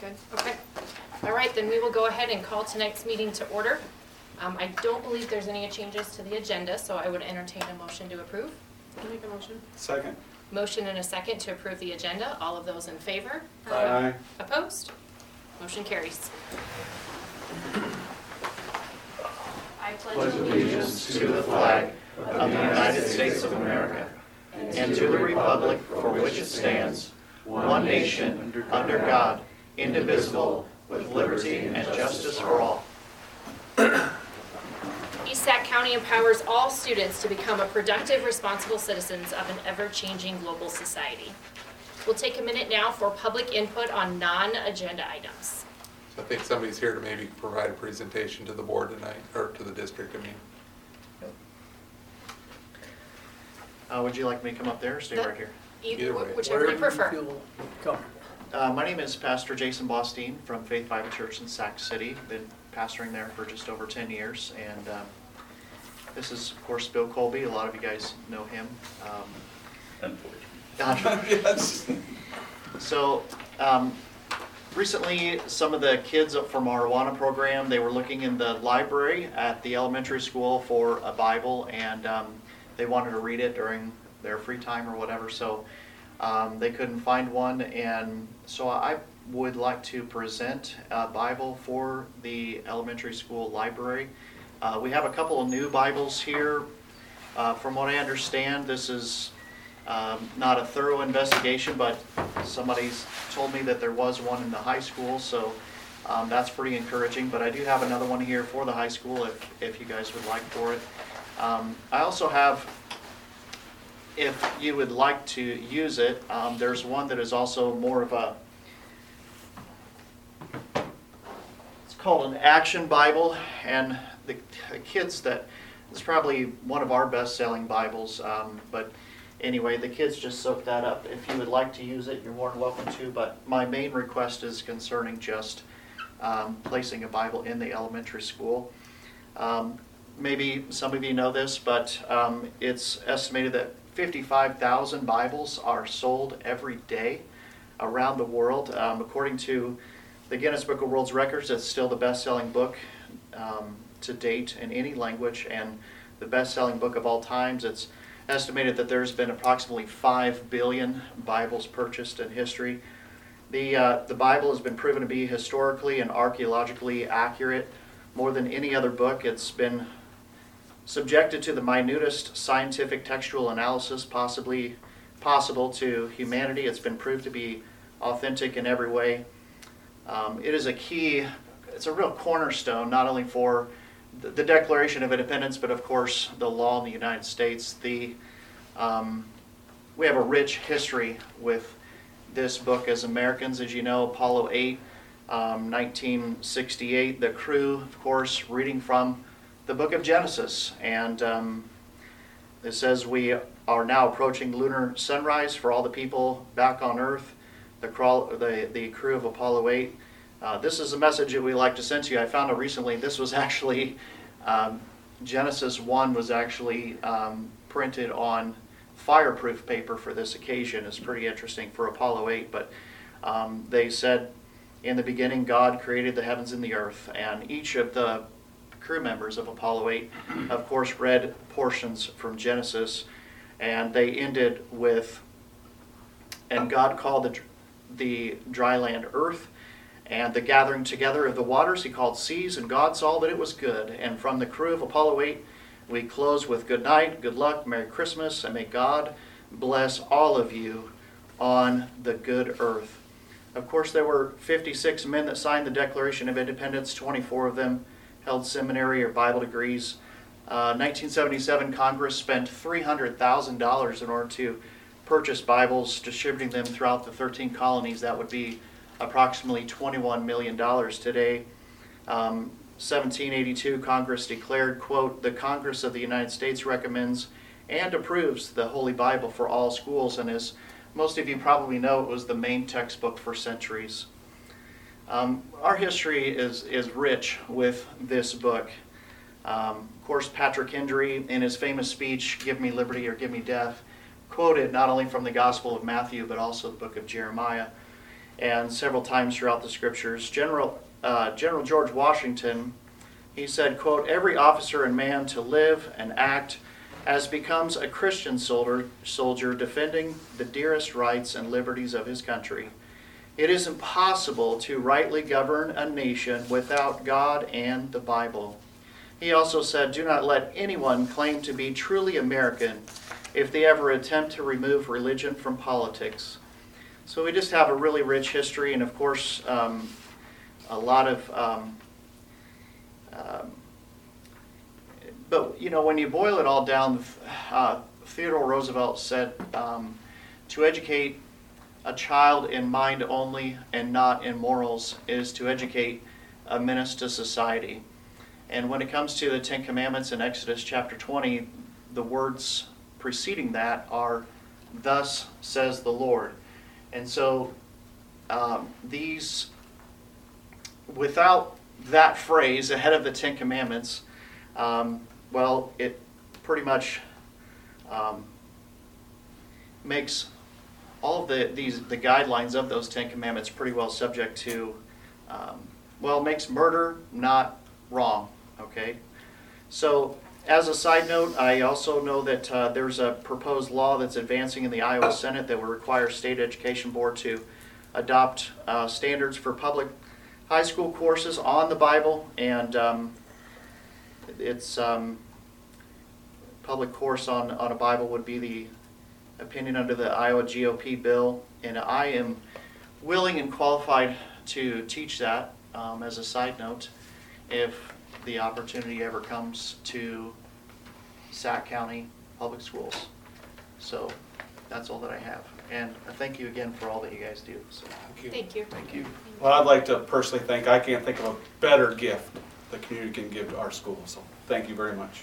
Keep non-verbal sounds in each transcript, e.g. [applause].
Good, okay. All right, then we will go ahead and call tonight's meeting to order. Um, I don't believe there's any changes to the agenda, so I would entertain a motion to approve. I'll make a motion. Second. Motion and a second to approve the agenda. All of those in favor? Aye. Opposed? Motion carries. I pledge allegiance to the flag of the United States of America and to the republic for which it stands, one nation, under God, indivisible, with liberty and justice for all. East Sac County empowers all students to become a productive, responsible citizens of an ever-changing global society. We'll take a minute now for public input on non-agenda items. I think somebody's here to maybe provide a presentation to the board tonight, or to the district, I mean. Uh, Would you like me to come up there or stay right here? Either way. Whichever you prefer. Uh, My name is Pastor Jason Bostein from Faith Bible Church in Sac City. Been pastoring there for just over 10 years. And um, this is, of course, Bill Colby. A lot of you guys know him. Um, Yes. [laughs] So, um, recently, some of the kids up from our Awana program, they were looking in the library at the elementary school for a Bible, and um, they wanted to read it during their free time or whatever, so um, they couldn't find one, and so I would like to present a Bible for the elementary school library. Uh, we have a couple of new Bibles here. Uh, from what I understand, this is um, Not a thorough investigation, but somebody's told me that there was one in the high school, so um, that's pretty encouraging. But I do have another one here for the high school if, if you guys would like for it. Um, I also have, if you would like to use it, um, there's one that is also more of a, it's called an Action Bible, and the the kids that, it's probably one of our best-selling Bibles, um, but anyway, the kids just soaked that up. If you would like to use it, you're more than welcome to, but my main request is concerning just um, placing a Bible in the elementary school. Um, Maybe some of you know this, but um, it's estimated that 55,000 Bibles are sold every day around the world. Um, According to the Guinness Book of World Records, it's still the best-selling book um, to date in any language and the best-selling book of all times. It's estimated that there's been approximately 5 billion Bibles purchased in history. The, uh, the Bible has been proven to be historically and archaeologically accurate. More than any other book, it's been subjected to the minutest scientific textual analysis possibly possible to humanity. It's been proved to be authentic in every way. Um, it is a key, it's a real cornerstone, not only for the the Declaration of Independence, but of course, the law in the United States. The, um, we have a rich history with this book as Americans. As you know, Apollo 8, um, 1968, the crew, of course, reading from the book of Genesis. And um, it says, We are now approaching lunar sunrise for all the people back on Earth, the, crawl, the, the crew of Apollo 8. Uh, this is a message that we like to send to you. I found out recently this was [laughs] actually, um, Genesis 1 was actually um, printed on fireproof paper for this occasion. It's pretty interesting for Apollo 8, but um, they said, In the beginning, God created the heavens and the earth, and each of the crew members of Apollo 8, of course, read portions from Genesis, and they ended with, And God called the, the dry land earth, and the gathering together of the waters he called seas, and God saw that it was good. And from the crew of Apollo 8, we close with good night, good luck, Merry Christmas, and may God bless all of you on the good earth. Of course, there were 56 men that signed the Declaration of Independence, 24 of them held seminary or Bible degrees. Uh, 1977, Congress spent $300,000 in order to purchase Bibles, distributing them throughout the 13 colonies. That would be approximately $21 million today. Um, 1782, Congress declared, quote, "The Congress of the United States recommends and approves the Holy Bible for all schools," and as most of you probably know, it was the main textbook for centuries. Um, our history is, is rich with this book. Um, of course, Patrick Henry, in his famous speech, Give Me Liberty or Give Me Death, quoted not only from the Gospel of Matthew, but also the book of Jeremiah. and several times throughout the scriptures. General, uh, General George Washington, he said, quote, every officer and man to live and act as becomes a Christian soldier, soldier defending the dearest rights and liberties of his country. It is impossible to rightly govern a nation without God and the Bible. He also said, Do not let anyone claim to be truly American if they ever attempt to remove religion from politics. So we just have a really rich history, and of course, um, a lot of. Um, um, but you know, when you boil it all down, uh, Theodore Roosevelt said, um, "To educate a child in mind only and not in morals is to educate a menace to society." And when it comes to the Ten Commandments in Exodus chapter 20, the words preceding that are, Thus says the Lord. And so um, these, without that phrase ahead of the Ten Commandments, um, well, it pretty much um, makes all of the, these, the guidelines of those Ten Commandments pretty well subject to, um, well, makes murder not wrong, okay? So, as a side note, I also know that uh, there's a proposed law that's advancing in the Iowa Senate that would require state education board to adopt uh, standards for public high school courses on the Bible, and um, it's um, public course on, on a Bible would be the opinion under the Iowa GOP bill, and I am willing and qualified to teach that um, as a side note if the opportunity ever comes to Sac County Public Schools. So that's all that I have. And I thank you again for all that you guys do. So Thank you. Thank you. thank you. Well, I'd like to personally thank, I can't think of a better gift the community can give to our school, so thank you very much.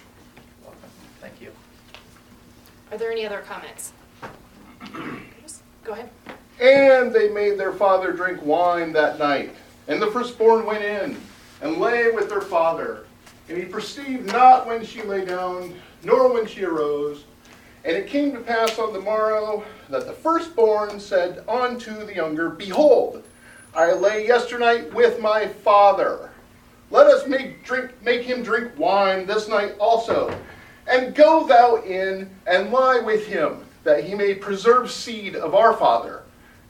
Welcome. Thank you. Are there any other comments? Go ahead. And they made their father drink wine that night. And the firstborn went in and lay with their father. And he perceived not when she lay down, nor when she arose. And it came to pass on the morrow that the firstborn said unto the younger, Behold, I lay yesternight with my father. Let us make drink make him drink wine this night also. And go thou in and lie with him, that he may preserve seed of our father.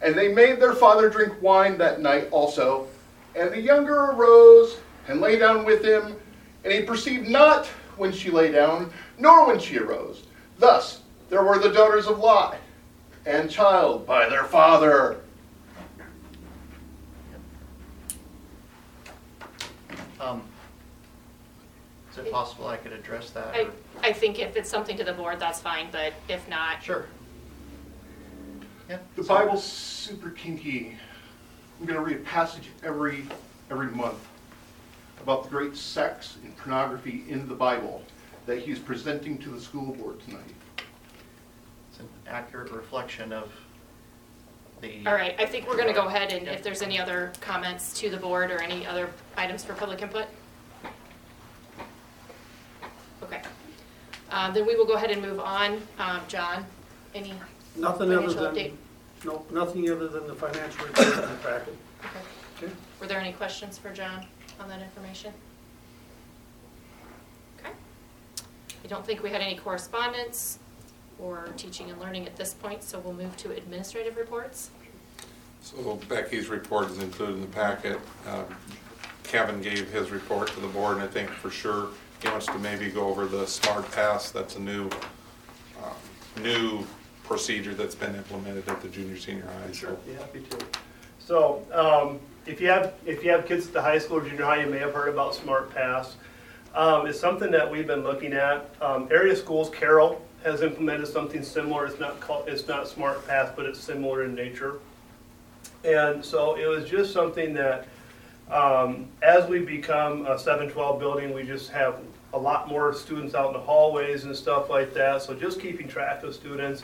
And they made their father drink wine that night also. And the younger arose and lay down with him, and he perceived not when she lay down, nor when she arose. Thus there were the daughters of Lot, and child by their father. Um, Is it possible I could address that? I, or- I think if it's something to the board, that's fine, but if not, Sure. Yeah. The Bible's super kinky. I'm going to read a passage every every month about the great sex and pornography in the Bible that he's presenting to the school board tonight. It's an accurate reflection of the. all right, I think we're gonna go ahead and if there's any other comments to the board or any other items for public input? Okay. Um, then we will go ahead and move on. Um, John, any, Nothing other Financial update? than, no, nothing other than the financial report in the packet. okay. Okay. Were there any questions for John on that information? Okay. I don't think we had any correspondence or teaching and learning at this point, so we'll move to administrative reports. So Becky's report is included in the packet. Um, Kevin gave his report to the board, and I think for sure he wants to maybe go over the Smart Pass. That's a new, um, new procedure that's been implemented at the junior, senior high. Sure, So be happy to. So, um, if you have, if you have kids at the high school or junior high, you may have heard about Smart Pass. Um, it's something that we've been looking at. Um, area schools, Carroll has implemented something similar. It's not called, it's not Smart Pass, but it's similar in nature. And so it was just something that, um, as we become a seven twelve building, we just have a lot more students out in the hallways and stuff like that. So just keeping track of students.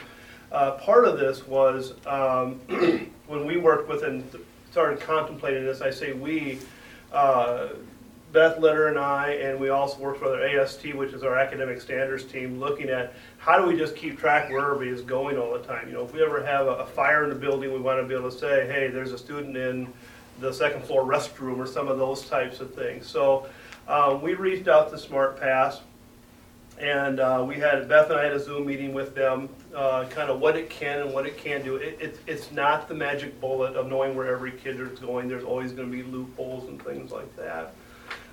Uh, part of this was, um, [clears throat] when we worked with and started contemplating this, I say we, uh, Beth Litter and I, and we also work with our AST, which is our academic standards team, looking at how do we just keep track where everybody is going all the time. You know, if we ever have a, a fire in the building, we want to be able to say, hey, there's a student in the second floor restroom or some of those types of things. So um, we reached out to Smart Pass. And uh, we had, Beth and I had a Zoom meeting with them, uh, kind of what it can and what it can do. It, it, it's not the magic bullet of knowing where every kid is going. There's always going to be loopholes and things like that.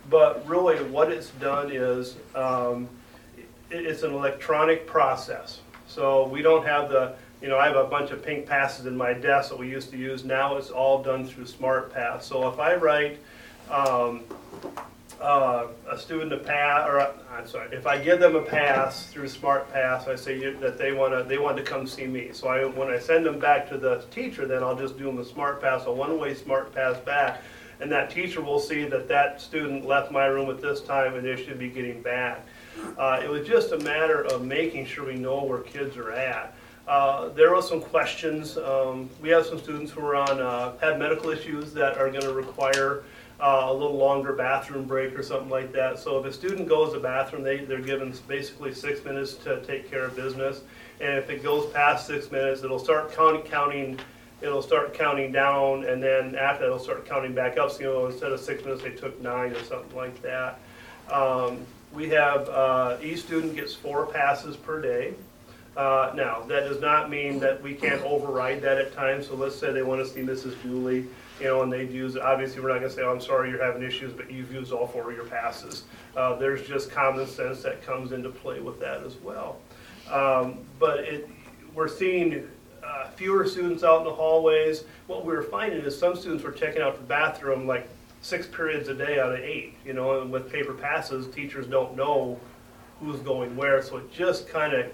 But really, what it's done is, um, it, it's an electronic process. So we don't have the, you know, I have a bunch of pink passes in my desk that we used to use. Now it's all done through Smart Pass. So if I write, um, uh, a student a pass, or, I'm sorry, if I give them a pass through Smart Pass, I say that they wanna, they want to come see me. So I, when I send them back to the teacher, then I'll just do them a Smart Pass, a one-way Smart Pass back. And that teacher will see that that student left my room at this time and they should be getting back. Uh, it was just a matter of making sure we know where kids are at. Uh, there were some questions, um, we have some students who are on, uh, have medical issues that are gonna require, uh, a little longer bathroom break or something like that. So if a student goes to the bathroom, they, they're given basically six minutes to take care of business. And if it goes past six minutes, it'll start counting, counting, it'll start counting down, and then after that, it'll start counting back up. So, you know, instead of six minutes, they took nine or something like that. Um, we have, uh, each student gets four passes per day. Uh, Now, that does not mean that we can't override that at times, so let's say they want to see Mrs. Dooley, you know, and they'd use, obviously, we're not gonna say, oh, I'm sorry, you're having issues, but you've used all four of your passes. Uh, There's just common sense that comes into play with that as well. Um, But it, we're seeing uh, fewer students out in the hallways. What we were finding is some students were checking out the bathroom like six periods a day out of eight, you know, and with paper passes, teachers don't know who's going where, so it just kind of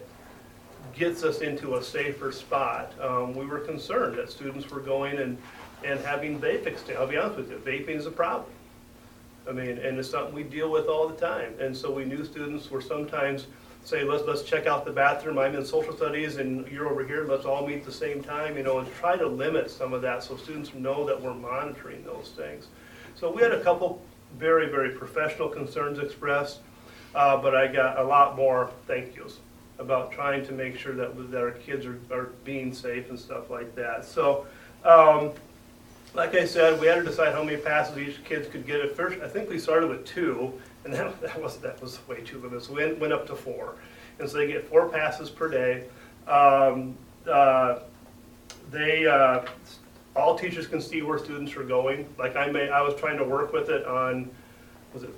gets us into a safer spot. Um, we were concerned that students were going and, and having vape extend, I'll be honest with you, vaping is a problem. I mean, and it's something we deal with all the time, and so we knew students were sometimes say, let's, let's check out the bathroom, I'm in social studies and you're over here, let's all meet at the same time, you know, and try to limit some of that so students know that we're monitoring those things. So we had a couple very, very professional concerns expressed, uh, but I got a lot more thank yous about trying to make sure that, that our kids are, are being safe and stuff like that. So, um, like I said, we had to decide how many passes each kids could get. At first, I think we started with two, and that, [laughs] that was, that was way too limited, so we went, went up to four. And so they get four passes per day. Um, uh, they, uh, all teachers can see where students are going. Like I may, I was trying to work with it on, was it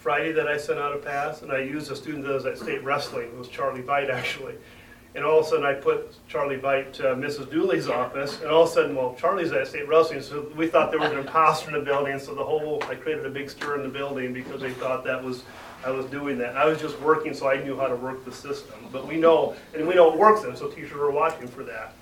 Friday that I sent out a pass? And I used a student that was at state wrestling, it was Charlie Vite actually. And all of a sudden I put Charlie Vite to Mrs. Dooley's office, and all of a sudden, well, Charlie's at state wrestling, so we thought there was an imposter in the building, so the whole, I created a big stir in the building because they thought that was, I was doing that. I was just working, so I knew how to work the system. But we know, and we know it works, and so teachers are watching for that.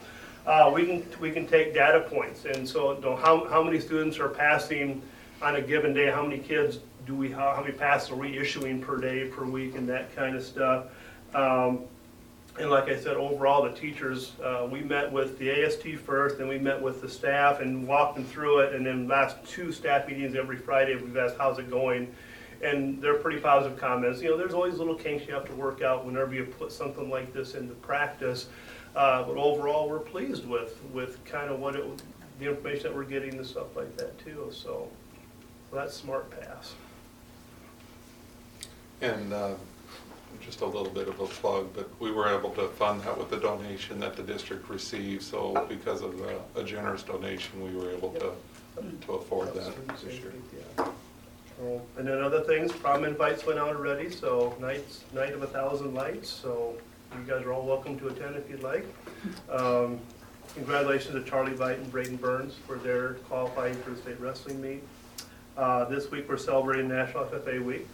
Uh, we can, we can take data points, and so, you know, how, how many students are passing on a given day, how many kids do we, how, many passes are we issuing per day, per week, and that kind of stuff. Um, and like I said, overall, the teachers, uh, we met with the AST first, then we met with the staff and walked them through it, and then last two staff meetings every Friday, we've asked, how's it going? And they're pretty positive comments. You know, there's always little kinks you have to work out whenever you put something like this into practice. Uh, but overall, we're pleased with, with kind of what it, the information that we're getting and stuff like that too, so. so That's Smart Pass. And uh, just a little bit of a plug, but we were able to fund that with the donation that the district received. So because of the- a generous donation, we were able to, to afford that this year. And then other things, prom invites went out already, so nights, night of a thousand lights, so you guys are all welcome to attend if you'd like. Um, Congratulations to Charlie Vite and Braden Burns for their qualifying for the state wrestling meet. Uh, This week, we're celebrating National FFA Week.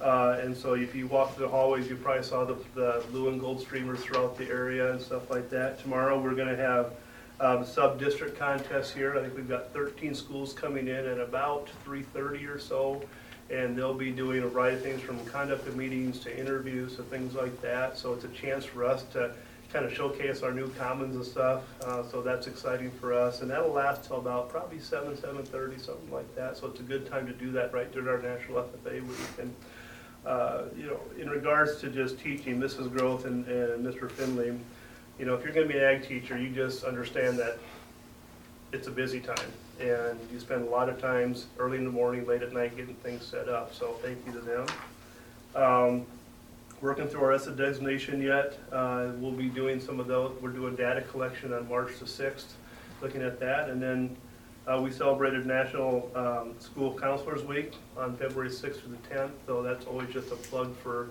Uh, And so if you walk through the hallways, you probably saw the, the blue and gold streamers throughout the area and stuff like that. Tomorrow, we're gonna have um, sub-district contests here. I think we've got 13 schools coming in at about 3:30 or so. And they'll be doing a variety of things from conduct of meetings to interviews to things like that. So it's a chance for us to kind of showcase our new commons and stuff, uh, so that's exciting for us. And that'll last till about probably seven, seven thirty, something like that, so it's a good time to do that right during our National FFA Week. Uh, you know, in regards to just teaching, Mrs. Growth and, and Mr. Finley, you know, if you're gonna be an ag teacher, you just understand that it's a busy time. And you spend a lot of times early in the morning, late at night, getting things set up, so thank you to them. Um, working through our ESSA designation yet. Uh, We'll be doing some of those, we're doing data collection on March the 6th, looking at that. And then uh, we celebrated National um, School Counselors Week on February 6th through the 10th, so that's always just a plug for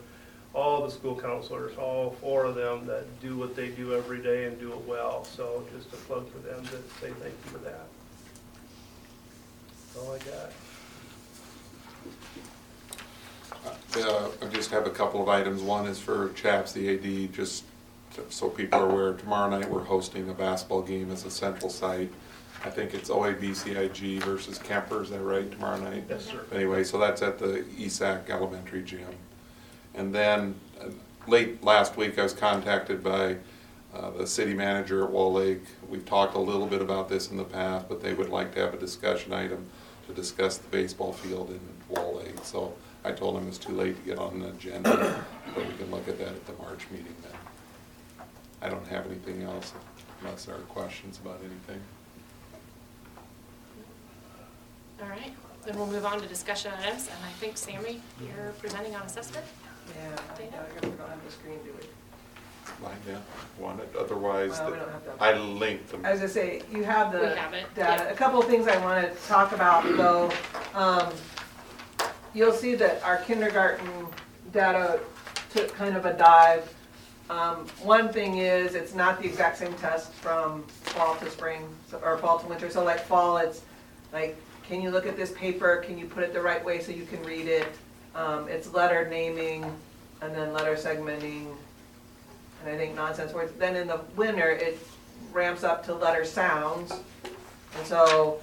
all the school counselors, all four of them that do what they do every day and do it well. So just a plug for them to say thank you for that. That's all I got. Uh, I just have a couple of items. One is for Chaps, the AD, just so people are aware, tomorrow night we're hosting a basketball game as a central site. I think it's OABCIG versus Kuemper, is that right, tomorrow night? Yes, sir. Anyway, so that's at the ESAC Elementary Gym. And then, uh, late last week, I was contacted by uh, the city manager at Wall Lake. We've talked a little bit about this in the past, but they would like to have a discussion item to discuss the baseball field in Wall Lake. So I told them it's too late to get on the agenda, but we can look at that at the March meeting then. I don't have anything else unless there are questions about anything. All right, then we'll move on to discussion items, and I think Sammy, you're presenting on assessment? Yeah, I know, I guess we don't have the screen, do we? Mine, yeah, want it, otherwise, Well, we don't have to. I linked them. As I was gonna say, you have the We have it, data. yeah. A couple of things I want to talk about though. Um, You'll see that our kindergarten data took kind of a dive. Um, One thing is, it's not the exact same test from fall to spring, so- or fall to winter. So like fall, it's like, can you look at this paper? Can you put it the right way so you can read it? Um, It's letter naming and then letter segmenting and I think nonsense words. Then in the winter, it ramps up to letter sounds. And so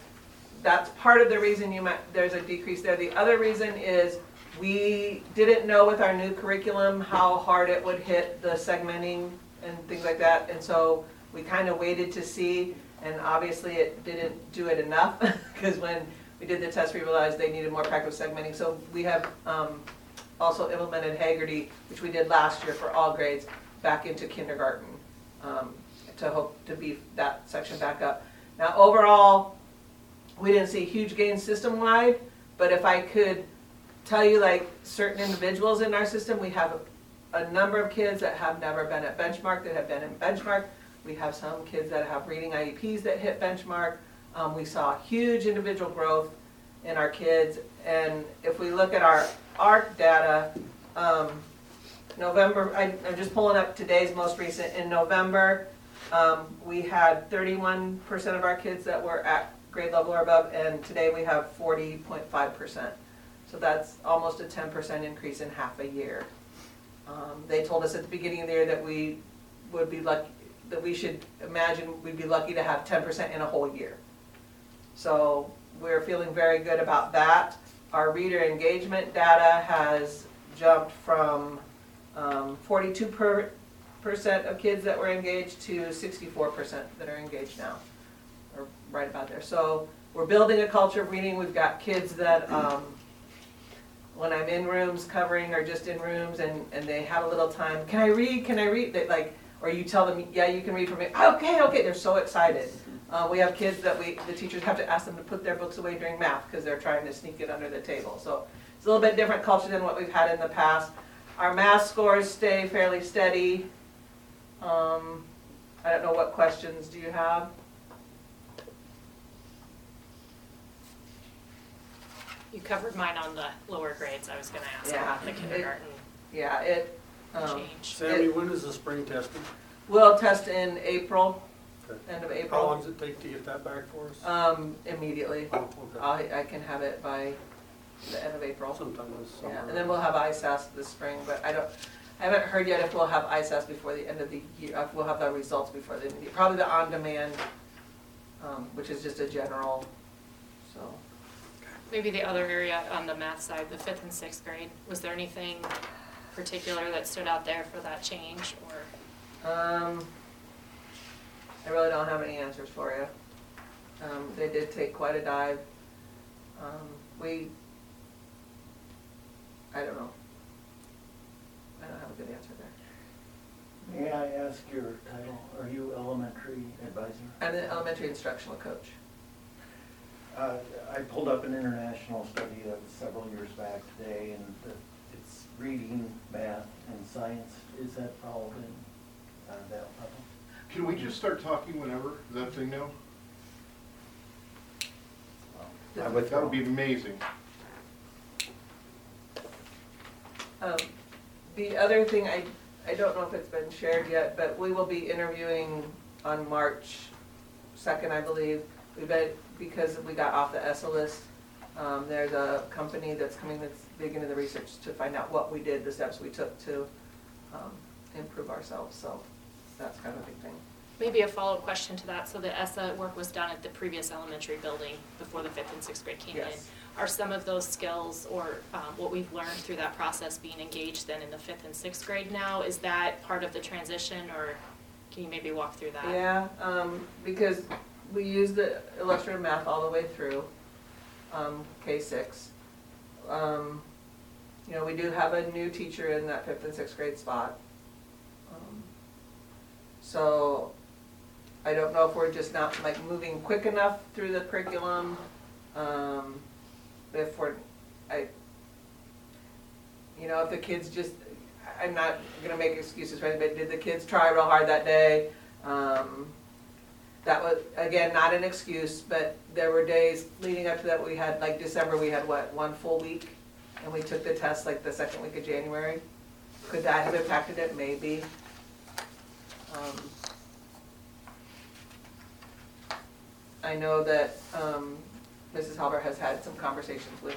that's part of the reason you might, there's a decrease there. The other reason is we didn't know with our new curriculum how hard it would hit the segmenting and things like that. And so we kind of waited to see, and obviously it didn't do it enough, [laughs] because when we did the test, we realized they needed more practice segmenting. So we have um, also implemented Heggerty, which we did last year for all grades, back into kindergarten, um, to hope to beef that section back up. Now, overall, we didn't see huge gains system-wide, but if I could tell you like certain individuals in our system, we have a, a number of kids that have never been at benchmark, that have been in benchmark. We have some kids that have reading IEPs that hit benchmark. Um, we saw huge individual growth in our kids. And if we look at our ARC data, um, November, I, I'm just pulling up today's most recent, in November, um, we had thirty-one percent of our kids that were at grade level or above, and today we have forty point five percent. So that's almost a ten percent increase in half a year. Um, they told us at the beginning of the year that we would be lucky, that we should imagine we'd be lucky to have ten percent in a whole year. So we're feeling very good about that. Our reader engagement data has jumped from um, forty-two per, percent of kids that were engaged to sixty-four percent that are engaged now, or right about there. So we're building a culture of reading. We've got kids that, um, when I'm in rooms covering or just in rooms and, and they have a little time, can I read, can I read? They like, or you tell them, yeah, you can read for me. Okay, okay, they're so excited. Uh, we have kids that we, the teachers have to ask them to put their books away during math because they're trying to sneak it under the table. So it's a little bit different culture than what we've had in the past. Our math scores stay fairly steady. Um, I don't know what questions do you have? You covered mine on the lower grades, I was gonna ask Yeah. about the kindergarten Yeah, it, um, change. Sammy, when is the spring testing? we'll test in April, Okay. end of April. How long does it take to get that back for us? um, immediately. Oh, okay. I, I can have it by the end of April. Sometime this summer. Yeah, and then we'll have ISASP this spring, but I don't, I haven't heard yet if we'll have ISASP before the end of the year, if we'll have the results before the end of the year. Probably the on-demand, um, which is just a general, so. Maybe the other area on the math side, the fifth and sixth grade, was there anything particular that stood out there for that change, or? Um, I really don't have any answers for you. Um, they did take quite a dive. Um, we, I don't know. I don't have a good answer there. May I ask your title? Are you elementary advisor? I'm an elementary instructional coach. Uh, I pulled up an international study that was several years back today, and the- it's reading, math, and science. Is that all in uh, that level? Can we just start talking whenever? Is that thing now? I That would be amazing. Um, The other thing, I, I don't know if it's been shared yet, but we will be interviewing on March second, I believe. We've been, because we got off the ESSA list, um, there's a company that's coming that's big into the research to find out what we did, the steps we took to, um, improve ourselves, so that's kind of a big thing. Maybe a follow-up question to that. So the ESSA work was done at the previous elementary building before the fifth and sixth grade came in. Yes. Are some of those skills or um, what we've learned through that process being engaged then in the fifth and sixth grade now? Is that part of the transition or can you maybe walk through that? Yeah, um, because we use the illustrative math all the way through, um, K six. Um, you know, we do have a new teacher in that fifth and sixth grade spot. So, I don't know if we're just not like moving quick enough through the curriculum, um, if we're, I, you know, if the kids just, I'm not gonna make excuses for anybody, did the kids try real hard that day? Um, that was, again, not an excuse, but there were days leading up to that, we had, like December, we had what, one full week? And we took the test like the second week of January. Could that have impacted it? Maybe. Um, I know that, um, Mrs. Halber has had some conversations with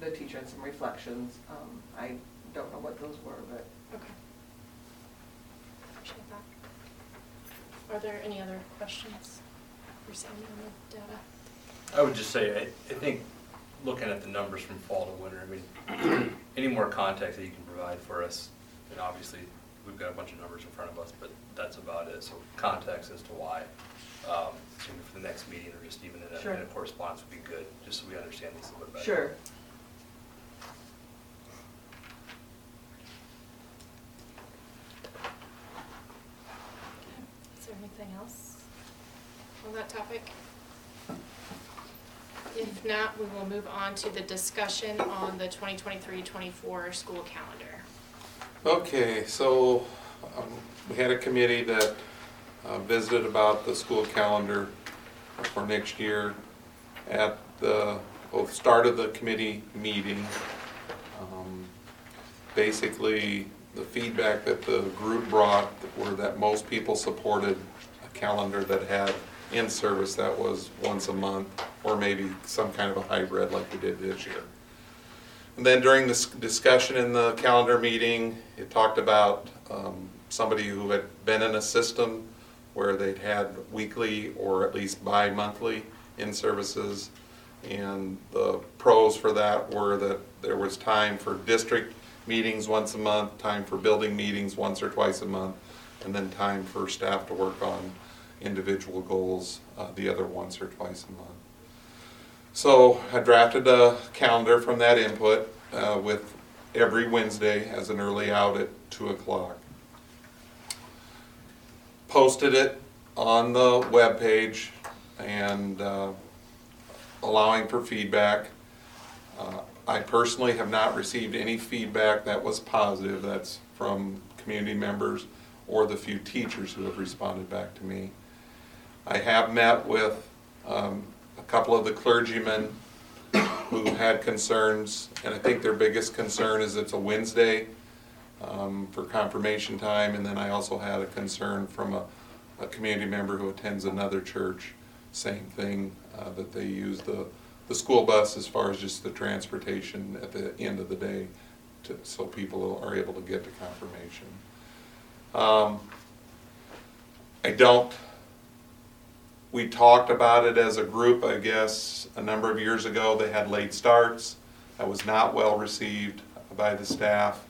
the teacher and some reflections. Um, I don't know what those were, but Okay. Appreciate that. Are there any other questions for Sammy on the data? I would just say, I, I think, looking at the numbers from fall to winter, I mean, [clears throat] any more context that you can provide for us, and obviously, we've got a bunch of numbers in front of us, but that's about it, so context as to why, um, maybe for the next meeting, or just even in a, Sure. in a correspondence would be good, just so we understand these a little bit better. sure. Is there anything else on that topic? If not, we will move on to the discussion on the 2023-24 school calendar. Okay, so um, we had a committee that uh, visited about the school calendar for next year. At the, both start of the committee meeting, um, basically, the feedback that the group brought were that most people supported a calendar that had in-service that was once a month, or maybe some kind of a hybrid like we did this year. And then during this discussion in the calendar meeting, it talked about um, somebody who had been in a system where they'd had weekly or at least bi-monthly in-services. And the pros for that were that there was time for district meetings once a month, time for building meetings once or twice a month, and then time for staff to work on individual goals, uh, the other once or twice a month. So I drafted a calendar from that input uh, with every Wednesday as an early out at two o'clock. Posted it on the webpage and uh, allowing for feedback. Uh, I personally have not received any feedback that was positive, that's from community members or the few teachers who have responded back to me. I have met with um, couple of the clergymen who had concerns, and I think their biggest concern is it's a Wednesday um, for confirmation time, and then I also had a concern from a, a community member who attends another church, same thing, uh, that they use the, the school bus as far as just the transportation at the end of the day, to, so people are able to get to confirmation. Um, I don't we talked about it as a group, I guess, a number of years ago. They had late starts. That was not well received by the staff.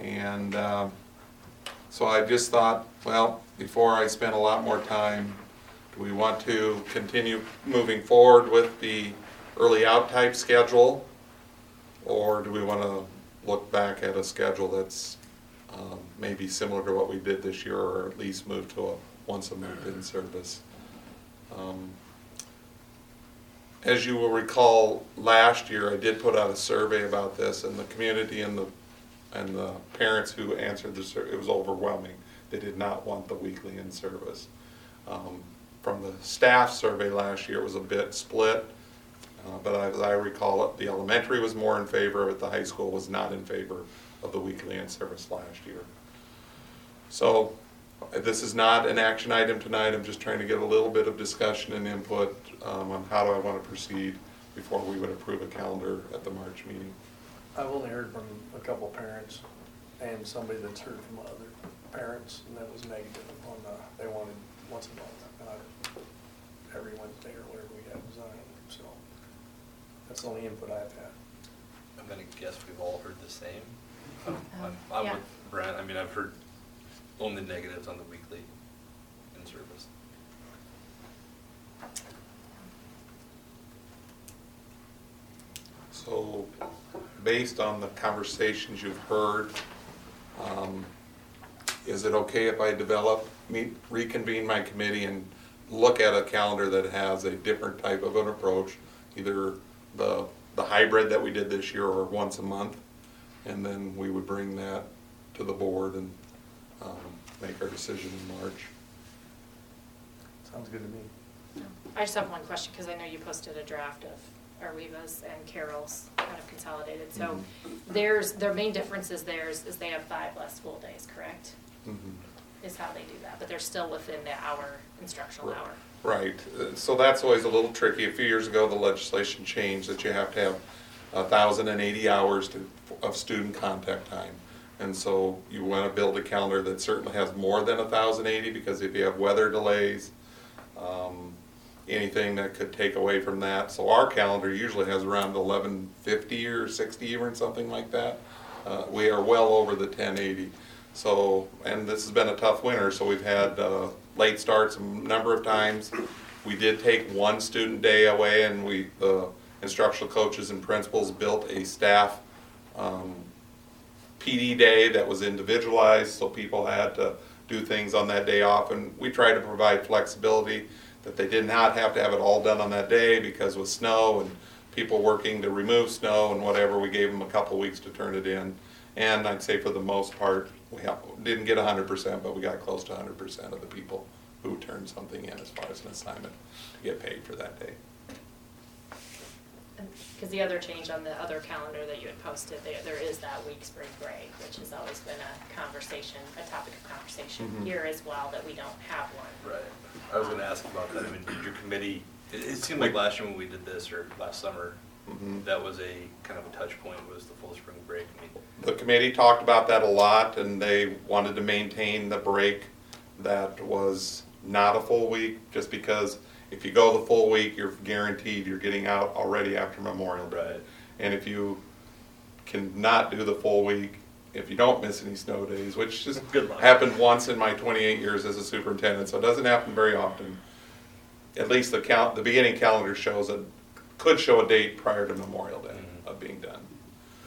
And um, So I just thought, well, before I spend a lot more time, do we want to continue moving forward with the early out type schedule? Or do we want to look back at a schedule that's um, maybe similar to what we did this year, or at least move to a once a month in service? Um, As you will recall, last year, I did put out a survey about this, and the community and the, and the parents who answered the survey, it was overwhelming. They did not want the weekly in service. Um, From the staff survey last year, it was a bit split, uh, but as I recall it, the elementary was more in favor, but the high school was not in favor of the weekly in service last year. So, this is not an action item tonight, I'm just trying to get a little bit of discussion and input um, on how do I want to proceed before we would approve a calendar at the March meeting. I've only heard from a couple parents and somebody that's heard from other parents, and that was negative on, the, they wanted once a month, not every Wednesday or whatever we have designed, so. That's the only input I've had. I'm gonna guess we've all heard the same. I'm, I'm- I'm Yeah. with Brent, I mean, I've heard only negatives on the weekly in service. So, based on the conversations you've heard, um, is it okay if I develop, meet, reconvene my committee and look at a calendar that has a different type of an approach? Either the, the hybrid that we did this year or once a month? And then we would bring that to the board and, make our decision in March. Sounds good to me. I just have one question, because I know you posted a draft of AR-WE-VA's and Carroll's kind of consolidated. So there's, their main difference is theirs, is they have five less full days, correct? Mhm. Is how they do that, but they're still within the hour, instructional hour. Right, Uh, so that's always a little tricky. A few years ago, the legislation changed that you have to have a thousand and eighty hours to, of student contact time. And so you want to build a calendar that certainly has more than thousand eighty, because if you have weather delays, um, anything that could take away from that. So our calendar usually has around eleven fifty or sixty or something like that. Uh, we are well over the ten eighty. So, and this has been a tough winter, so we've had, uh, late starts a number of times. We did take one student day away and we, the instructional coaches and principals built a staff, um, PD day that was individualized, so people had to do things on that day off. And we tried to provide flexibility, that they did not have to have it all done on that day, because with snow and people working to remove snow and whatever, we gave them a couple weeks to turn it in. And I'd say for the most part, we ha- didn't get hundred percent, but we got close to hundred percent of the people who turned something in as far as an assignment to get paid for that day. Because the other change on the other calendar that you had posted, there, there is that week spring break, which has always been a conversation, a topic of conversation Mhm. here as well, that we don't have one. Right. I was gonna ask about that, I mean, did your committee, it, it seemed like last year when we did this, or last summer, Mhm. that was a, kind of a touch point, was the full spring break, I mean, The committee talked about that a lot, and they wanted to maintain the break that was not a full week, just because if you go the full week, you're guaranteed you're getting out already after Memorial Day. And if you cannot do the full week, if you don't miss any snow days, which just [laughs] Good luck. happened once in my twenty-eight years as a superintendent, so it doesn't happen very often. At least the count, the beginning calendar shows a, could show a date prior to Memorial Day Mhm. of being done.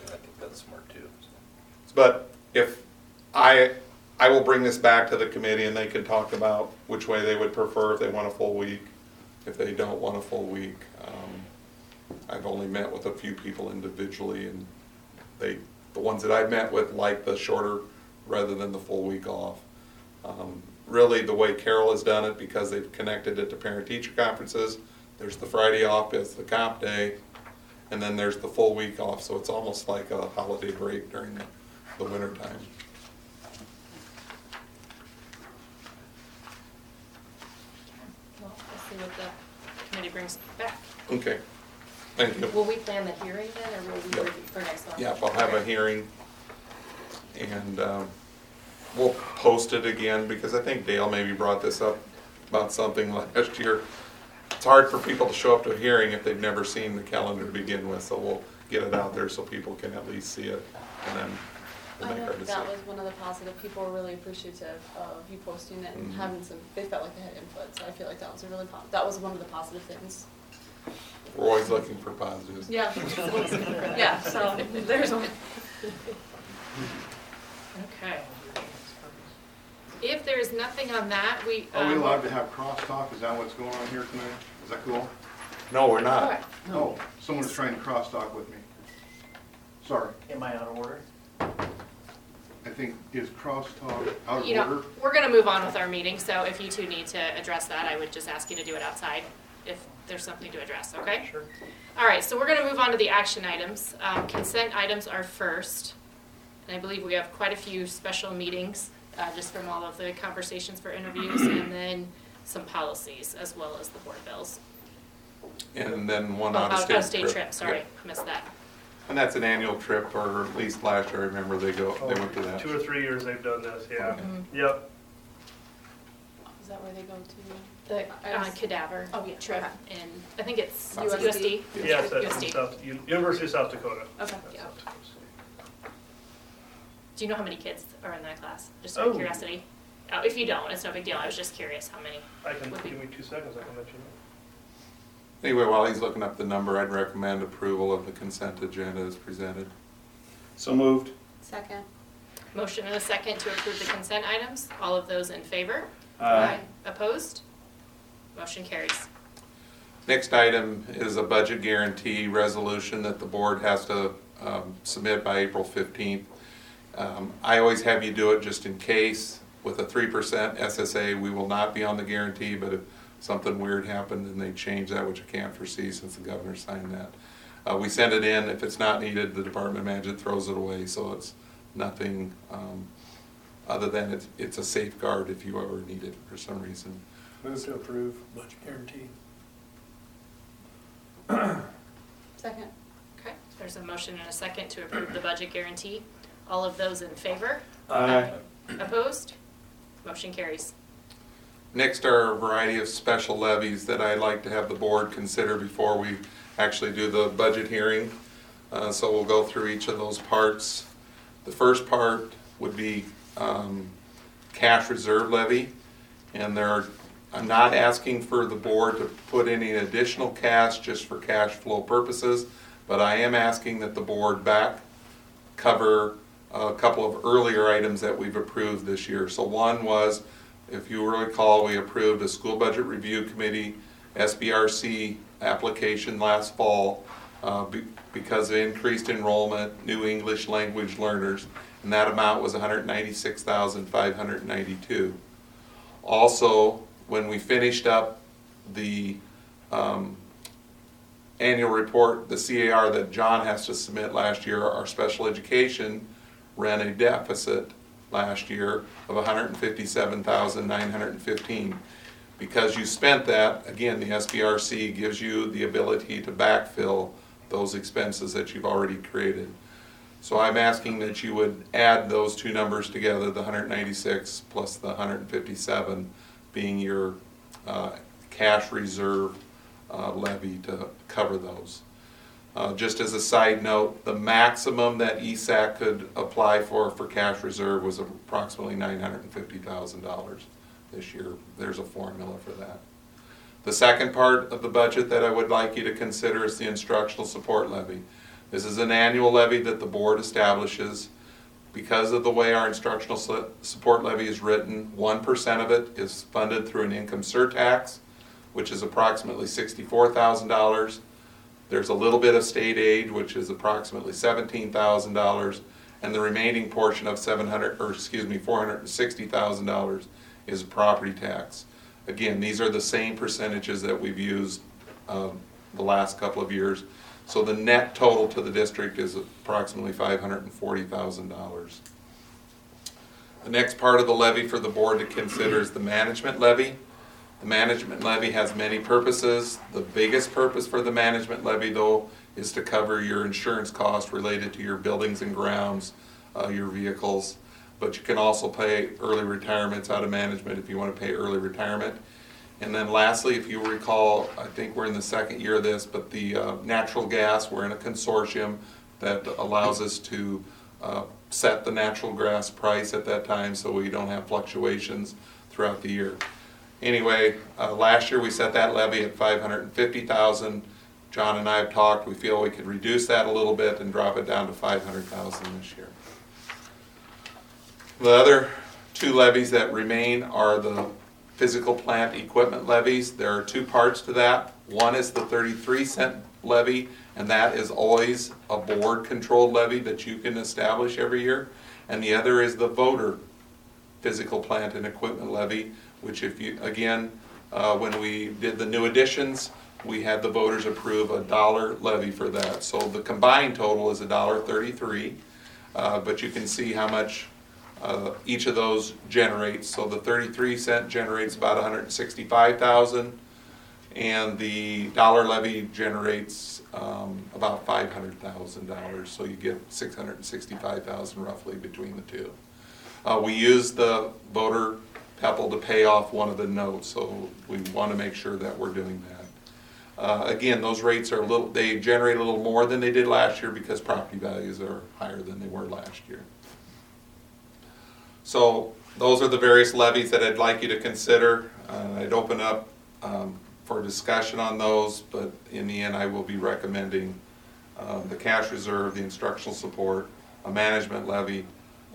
I think that's smart too. But if, I, I will bring this back to the committee and they can talk about which way they would prefer, if they want a full week, if they don't want a full week. Um, I've only met with a few people individually and they, the ones that I've met with like the shorter rather than the full week off. Um, Really, the way Carroll has done it, because they've connected it to parent-teacher conferences, there's the Friday off, it's the comp day, and then there's the full week off, so it's almost like a holiday break during the, the winter time. Well, we'll see what the committee brings back. Okay, thank you. Will we plan the hearing then, or will we, Yep. for next month? Yeah, I'll have a Okay. hearing, and um, we'll post it again, because I think Dale maybe brought this up about something [laughs] last year. It's hard for people to show up to a hearing if they've never seen the calendar to begin with, so we'll get it out there so people can at least see it. And then I know our that was one of the positive, people were really appreciative of you posting it and Mhm. having some, they felt like they had input, so I feel like that was a really, po- that was one of the positive things. We're always looking for positives. Yeah. [laughs] [laughs] Yeah, so there's one. Okay. If there's nothing on that, we. Are we um, allowed to have crosstalk? Is that what's going on here tonight? Is that cool? No, we're not. No, someone's trying to crosstalk with me. Sorry, Am I out of order? I think, is crosstalk out of You know, order? we're gonna move on with our meeting, so if you two need to address that, I would just ask you to do it outside if there's something to address, okay? Sure. All right, so we're gonna move on to the action items. Um, consent items are first. And I believe we have quite a few special meetings, uh, just from all of the conversations for interviews, and [clears throat] then some policies, as well as the board bills. And then one Oh, out-of-state Out-of-state trip. trip, sorry, Yeah. missed that. And that's an annual trip, or at least last year, I remember they go, they went to that. Two or three years they've done this, yeah. Okay. Yep. Is that where they go to? The uh, was- cadaver Oh, yeah, trip, okay. and I think it's USD. USD. Yes, that's USD. in South, U- University of South Dakota. Okay. That's Yeah. South Dakota State. Do you know how many kids are in that class? Just out of Oh. curiosity. Oh, if you don't, it's no big deal. I was just curious how many. I can, Would be- give me two seconds, I can let you know. Anyway, while he's looking up the number, I'd recommend approval of the consent agenda as presented. So moved. Second. Motion and a second to approve the consent items. All of those in favor? Aye. Opposed? Motion carries. Next item is a budget guarantee resolution that the board has to um, submit by April 15th. Um, I always have you do it just in case. With a 3% SSA, we will not be on the guarantee, but if something weird happened and they changed that, which I can't foresee since the governor signed that. Uh, We send it in, if it's not needed, the department manager throws it away, so it's nothing um, other than it's, it's a safeguard if you ever need it for some reason. Move to approve budget guarantee. Second. Okay, there's a motion and a second to approve the budget guarantee. All of those in favor? Aye. Opposed? Motion carries. Next are a variety of special levies that I'd like to have the board consider before we actually do the budget hearing. Uh, So we'll go through each of those parts. The first part would be um, cash reserve levy. And there are, I'm not asking for the board to put any additional cash just for cash flow purposes, but I am asking that the board back cover a couple of earlier items that we've approved this year. So one was, if you recall, we approved a school budget review committee, SBRC application last fall uh, be- because of increased enrollment, new English language learners, and that amount was 196,592. Also, when we finished up the um, annual report, the CAR that John has to submit last year, our special education ran a deficit last year of 157,915. Because you spent that, again, the SBRC gives you the ability to backfill those expenses that you've already created. So I'm asking that you would add those two numbers together, the 196 plus the 157 being your uh, cash reserve uh, levy to cover those. Uh, Just as a side note, the maximum that ESAC could apply for, for cash reserve was approximately $950,000 this year. There's a formula for that. The second part of the budget that I would like you to consider is the instructional support levy. This is an annual levy that the board establishes. Because of the way our instructional support levy is written, one percent of it is funded through an income surtax, which is approximately sixty-four thousand dollars. There's a little bit of state aid, which is approximately seventeen thousand dollars, and the remaining portion of seven hundred, or excuse me, four hundred and sixty thousand dollars is property tax. Again, these are the same percentages that we've used um, the last couple of years. So the net total to the district is approximately five hundred and forty thousand dollars. The next part of the levy for the board to consider is the management levy. The management levy has many purposes. The biggest purpose for the management levy, though, is to cover your insurance costs related to your buildings and grounds, uh, your vehicles. But you can also pay early retirements out of management if you want to pay early retirement. And then lastly, if you recall, I think we're in the second year of this, but the uh, natural gas, we're in a consortium that allows us to uh, set the natural gas price at that time so we don't have fluctuations throughout the year. Anyway, uh, last year we set that levy at five hundred and fifty thousand. John and I have talked, we feel we could reduce that a little bit and drop it down to five hundred thousand this year. The other two levies that remain are the physical plant equipment levies. There are two parts to that. One is the thirty-three cent levy, and that is always a board-controlled levy that you can establish every year. And the other is the voter physical plant and equipment levy, which if you, again, uh, when we did the new additions, we had the voters approve a dollar levy for that. So the combined total is a dollar thirty-three, uh, but you can see how much uh, each of those generates. So the thirty-three cent generates about hundred and sixty-five thousand, and the dollar levy generates um, about five hundred thousand dollars. So you get six hundred sixty-five thousand roughly between the two. Uh, we use the voter PPEL to pay off one of the notes, so we want to make sure that we're doing that. Uh, again, those rates are a little, they generate a little more than they did last year because property values are higher than they were last year. So those are the various levies that I'd like you to consider. Uh, I'd open up um, for discussion on those, but in the end, I will be recommending um, the cash reserve, the instructional support, a management levy,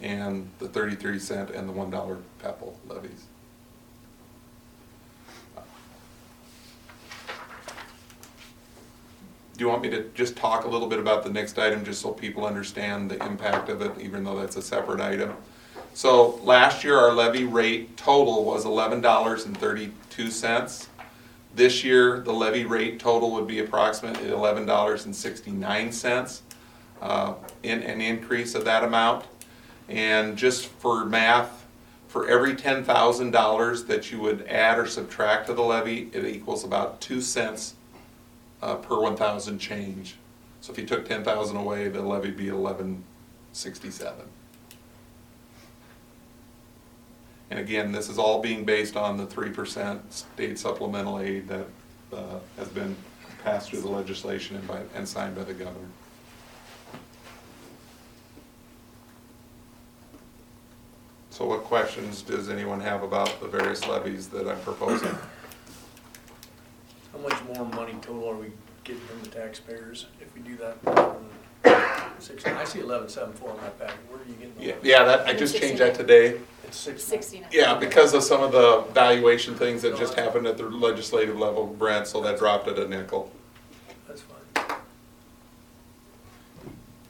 and the 33 cent and the $1 PPEL levies. Do you want me to just talk a little bit about the next item, just so people understand the impact of it, even though that's a separate item? So last year, our levy rate total was eleven dollars and thirty-two cents. This year, the levy rate total would be approximately eleven dollars and sixty-nine cents, uh, in an increase of that amount. And just for math, for every ten thousand dollars that you would add or subtract to the levy, it equals about two cents uh, per one thousand change. So if you took ten thousand away, the levy'd be eleven sixty-seven. And again, this is all being based on the three percent state supplemental aid that uh, has been passed through the legislation and by, and signed by the governor. So what questions does anyone have about the various levies that I'm proposing? How much more money total are we getting from the taxpayers if we do that? Six, I see eleven seven four on my packet, where are you getting? the Yeah, 11? yeah, that, I just changed that today. It's six. Sixty-nine. Yeah, because of some of the valuation things that just happened at the legislative level, Brent, so that dropped it a nickel. That's fine.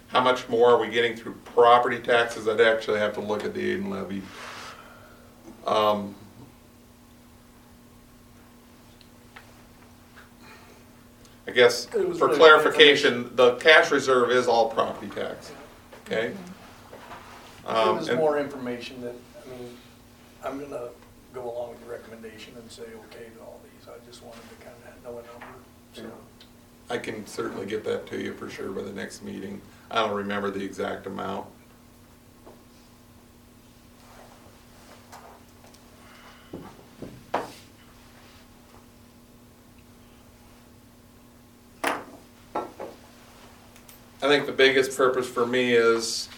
How much more are we getting through property taxes? I'd actually have to look at the aid and levy. Um, I guess, for clarification, the cash reserve is all property tax, okay? Give Um, us and- more information that, I mean, I'm gonna go along with the recommendation and say okay to all these. I just wanted to kind of know a number, so. I can certainly get that to you for sure by the next meeting. I don't remember the exact amount. I think the biggest purpose for me is,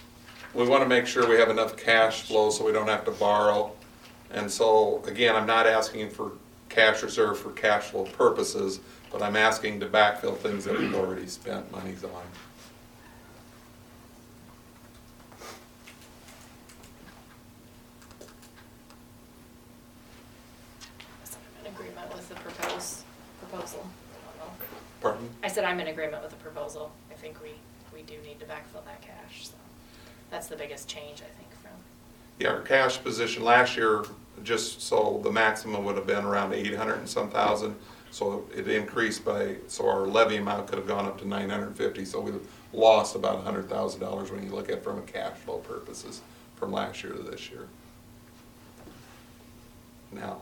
we want to make sure we have enough cash flow so we don't have to borrow. And so, again, I'm not asking for cash reserve for cash flow purposes, but I'm asking to backfill things that we've already spent monies on. So I'm in agreement with the proposed, proposal. I don't know. Pardon? I said I'm in agreement with the proposal. I think we, we do need to backfill that cash, so. That's the biggest change, I think, from, Yeah, our cash position last year, just so the maximum would have been around eight hundred and some thousand. So it increased by, so our levy amount could have gone up to nine hundred and fifty, so we lost about hundred thousand dollars when you look at it from a cash flow purposes from last year to this year. Now,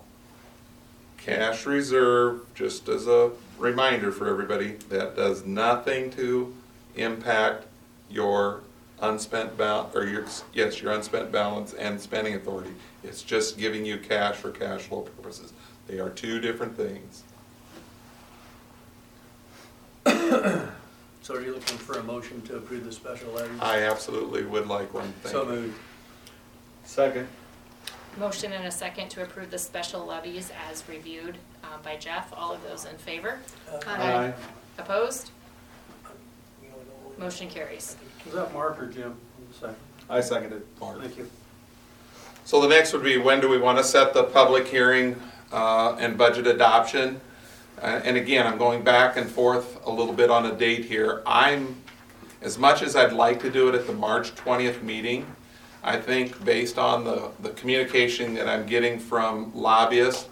cash reserve, just as a reminder for everybody, that does nothing to impact your unspent bal, or your, yes, your unspent balance and spending authority. It's just giving you cash for cash flow purposes. They are two different things. So are you looking for a motion to approve the special levies? I absolutely would like one, thank So you. moved. Second. Motion and a second to approve the special levies as reviewed uh, by Jeff. All of those in favor? Aye. Opposed? Motion carries. Was that Mark or Jim? Second. I seconded. Thank you. So the next would be, when do we want to set the public hearing uh, and budget adoption? Uh, And again, I'm going back and forth a little bit on a date here. I'm, as much as I'd like to do it at the March 20th meeting, I think based on the, the communication that I'm getting from lobbyists,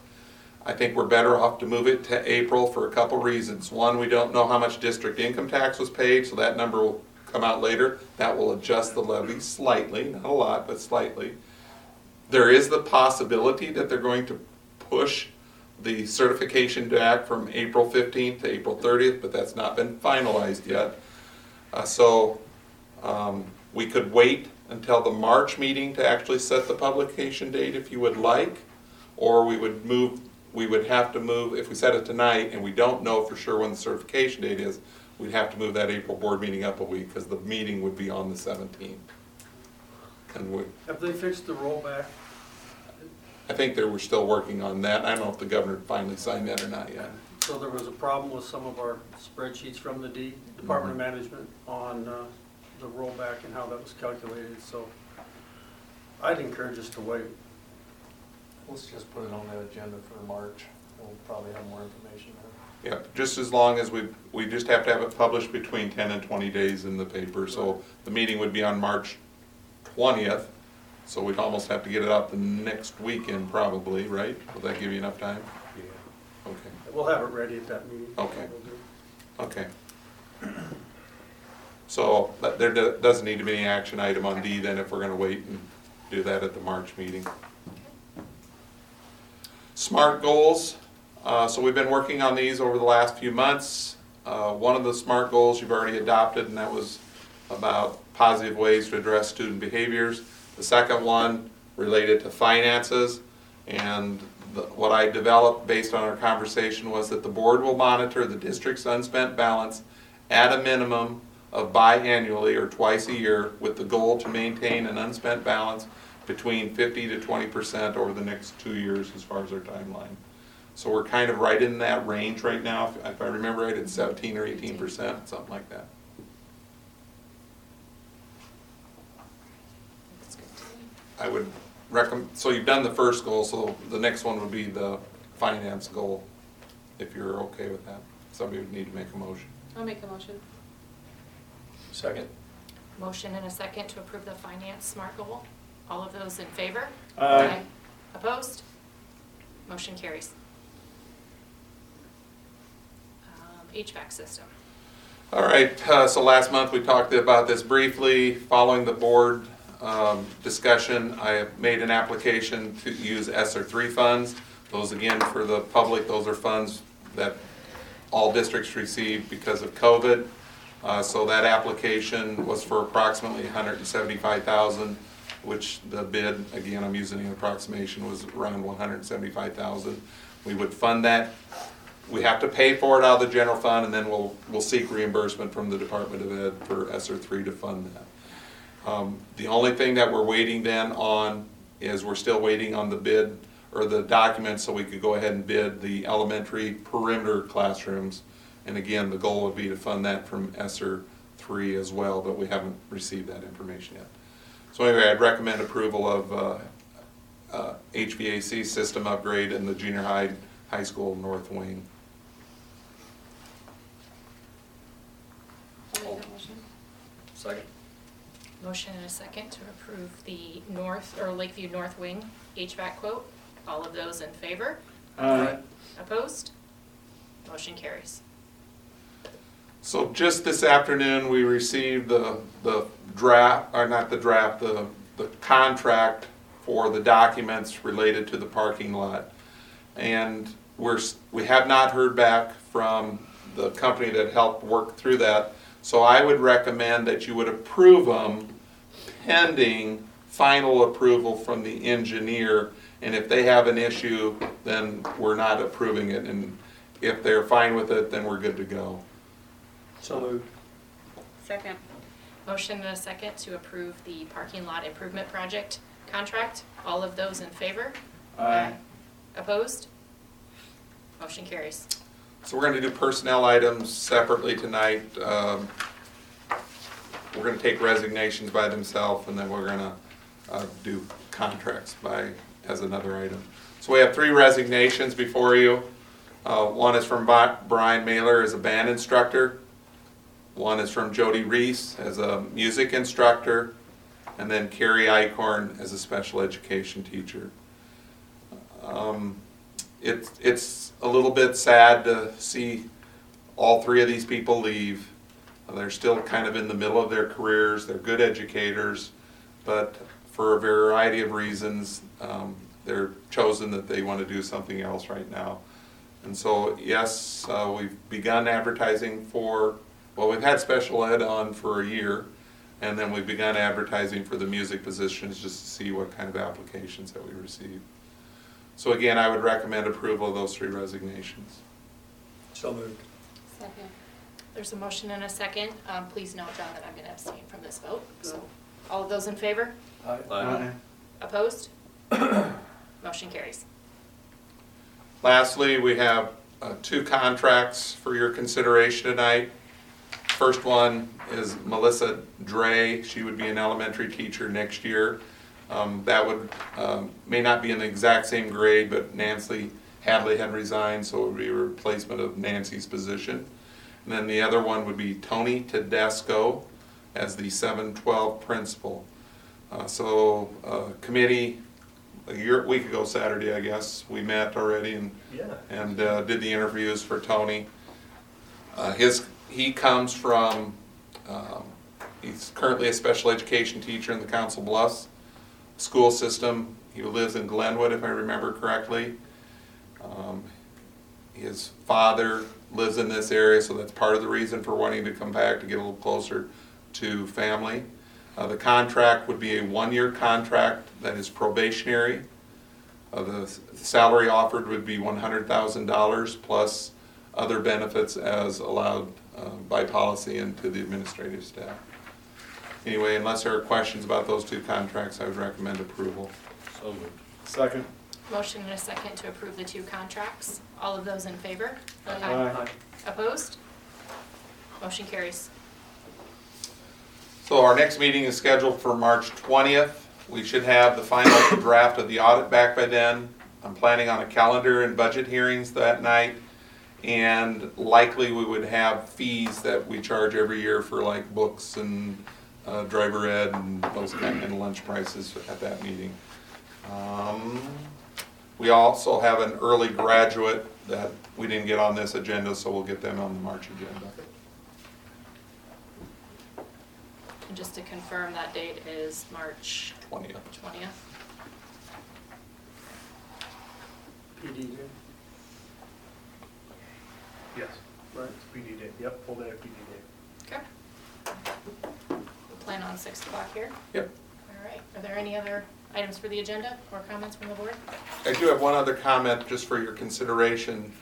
I think we're better off to move it to April for a couple reasons. One, we don't know how much district income tax was paid, so that number will come out later. That will adjust the levy slightly, not a lot, but slightly. There is the possibility that they're going to push the certification back from April 15th to April 30th, but that's not been finalized yet. Uh, So um, we could wait until the March meeting to actually set the publication date if you would like, or we would move, we would have to move, if we set it tonight and we don't know for sure when the certification date is, we'd have to move that April board meeting up a week, because the meeting would be on the 17th. And we, Have they fixed the rollback? I think they were still working on that. I don't know if the governor finally signed that or not yet. So there was a problem with some of our spreadsheets from the D, Department of Management on uh, the rollback and how that was calculated, so I'd encourage us to wait. Let's just put it on the agenda for March. We'll probably have more information then. Yep, just as long as we, we just have to have it published between ten and twenty days in the paper. So the meeting would be on March twentieth, so we'd almost have to get it out the next weekend probably, right? Will that give you enough time? Yeah. Okay, We'll have it ready at that meeting. Okay. okay. So, but there do- doesn't need to be any action item on D then if we're gonna wait and do that at the March meeting. SMART goals, uh, so we've been working on these over the last few months. Uh, one of the SMART goals you've already adopted, and that was about positive ways to address student behaviors. The second one related to finances, and the- what I developed based on our conversation was that the board will monitor the district's unspent balance at a minimum of biannually or twice a year with the goal to maintain an unspent balance between fifty to twenty percent over the next two years as far as our timeline. So we're kind of right in that range right now. If- If I remember right, it's seventeen or eighteen percent, something like that. Looks good to me. I would recommend, so you've done the first goal, so the next one would be the finance goal, if you're okay with that. Somebody would need to make a motion. I'll make a motion. Second? Motion and a second to approve the finance SMART goal. All of those in favor? Aye. Opposed? Motion carries. Um, HVAC system. All right, uh, so last month we talked about this briefly. Following the board um, discussion, I have made an application to use ESSER three funds. Those again, for the public, those are funds that all districts receive because of COVID. Uh, So that application was for approximately 175,000, which the bid, again, I'm using an approximation, was around 175,000. We would fund that we have to pay for it out of the general fund, and then we'll, we'll seek reimbursement from the Department of Ed for ESSER three to fund that. Um, The only thing that we're waiting then on is we're still waiting on the bid, or the documents, so we could go ahead and bid the elementary perimeter classrooms. And again, the goal would be to fund that from ESSER three as well, but we haven't received that information yet. So anyway, I'd recommend approval of uh, uh, HVAC system upgrade in the junior high, high school north wing. I'll make that motion. Second. Motion and a second to approve the north, or Lakeview North Wing HVAC quote. All of those in favor? Aye. Opposed? Motion carries. So just this afternoon, we received the, the draft, or not the draft, the, the contract for the documents related to the parking lot. And we're, we have not heard back from the company that helped work through that. So I would recommend that you would approve them pending final approval from the engineer. And if they have an issue, then we're not approving it. And if they're fine with it, then we're good to go. So moved. Second. Motion and a second to approve the parking lot improvement project contract. All of those in favor? Aye. Opposed? Motion carries. So we're gonna do personnel items separately tonight. Um, We're gonna take resignations by themselves, and then we're gonna uh, do contracts by, as another item. So we have three resignations before you. Uh, One is from Bi- Brian Mailer as a band instructor. One is from Jody Reese as a music instructor. And then Carrie Icorn as a special education teacher. Um, it, it's a little bit sad to see all three of these people leave. They're still kind of in the middle of their careers, they're good educators, but for a variety of reasons, um, they're chosen that they want to do something else right now. And so, yes, uh, we've begun advertising for, well, we've had special ed on for a year, and then we've begun advertising for the music positions just to see what kind of applications that we receive. So again, I would recommend approval of those three resignations. So moved. Second. There's a motion and a second. Um, Please note, John, that I'm going to abstain from this vote. So, all of those in favor? Aye. Aye. Opposed? [coughs] Motion carries. Lastly, we have uh, two contracts for your consideration tonight. First one is Melissa Dre. She would be an elementary teacher next year. Um, That would, um, may not be in the exact same grade, but Nancy Hadley had resigned, so it would be a replacement of Nancy's position. And then the other one would be Tony Tedesco as the 712 principal. Uh, So uh, committee, a year, week ago Saturday, I guess, we met already and Yeah. and uh, did the interviews for Tony. Uh, His, he comes from, um, he's currently a special education teacher in the Council Bluffs school system. He lives in Glenwood, if I remember correctly. Um, His father lives in this area, so that's part of the reason for wanting to come back, to get a little closer to family. Uh, The contract would be a one-year contract that is probationary. Uh, The s- salary offered would be one hundred thousand dollars plus other benefits as allowed uh, by policy and to the administrative staff. Anyway, unless there are questions about those two contracts, I would recommend approval. So moved. Second. Motion and a second to approve the two contracts. All of those in favor? Aye. Opposed? Motion carries. So our next meeting is scheduled for March 20th. We should have the final draft of the audit back by then. I'm planning on a calendar and budget hearings that night. And likely we would have fees that we charge every year for like books and uh, driver ed and those kind and lunch prices at that meeting. Um, We also have an early graduate that we didn't get on this agenda, so we'll get them on the March agenda. And just to confirm, that date is March 20th. 20th. PD day? Yes, right, it's PD day, yep, full day of PD day. Okay. We'll plan on 6 o'clock here. Yep. All right. Are there any other items for the agenda or comments from the board? I do have one other comment just for your consideration,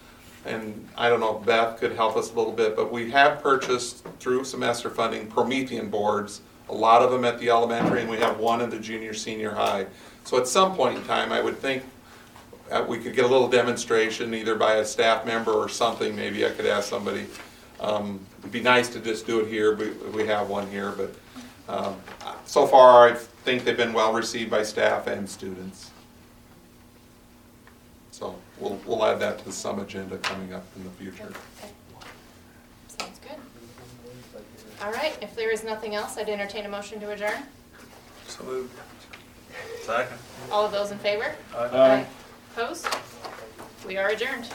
and I don't know if Beth could help us a little bit, but we have purchased through semester funding Promethean boards, a lot of them at the elementary, and we have one in the junior, senior high. So at some point in time, I would think uh, we could get a little demonstration, either by a staff member or something, maybe I could ask somebody. Um, It'd be nice to just do it here, we, we have one here, but um, so far, I think they've been well received by staff and students. So we'll, we'll add that to some agenda coming up in the future. Okay. Sounds good. All right, if there is nothing else, I'd entertain a motion to adjourn. So moved. Second. All of those in favor? Aye. Opposed? We are adjourned.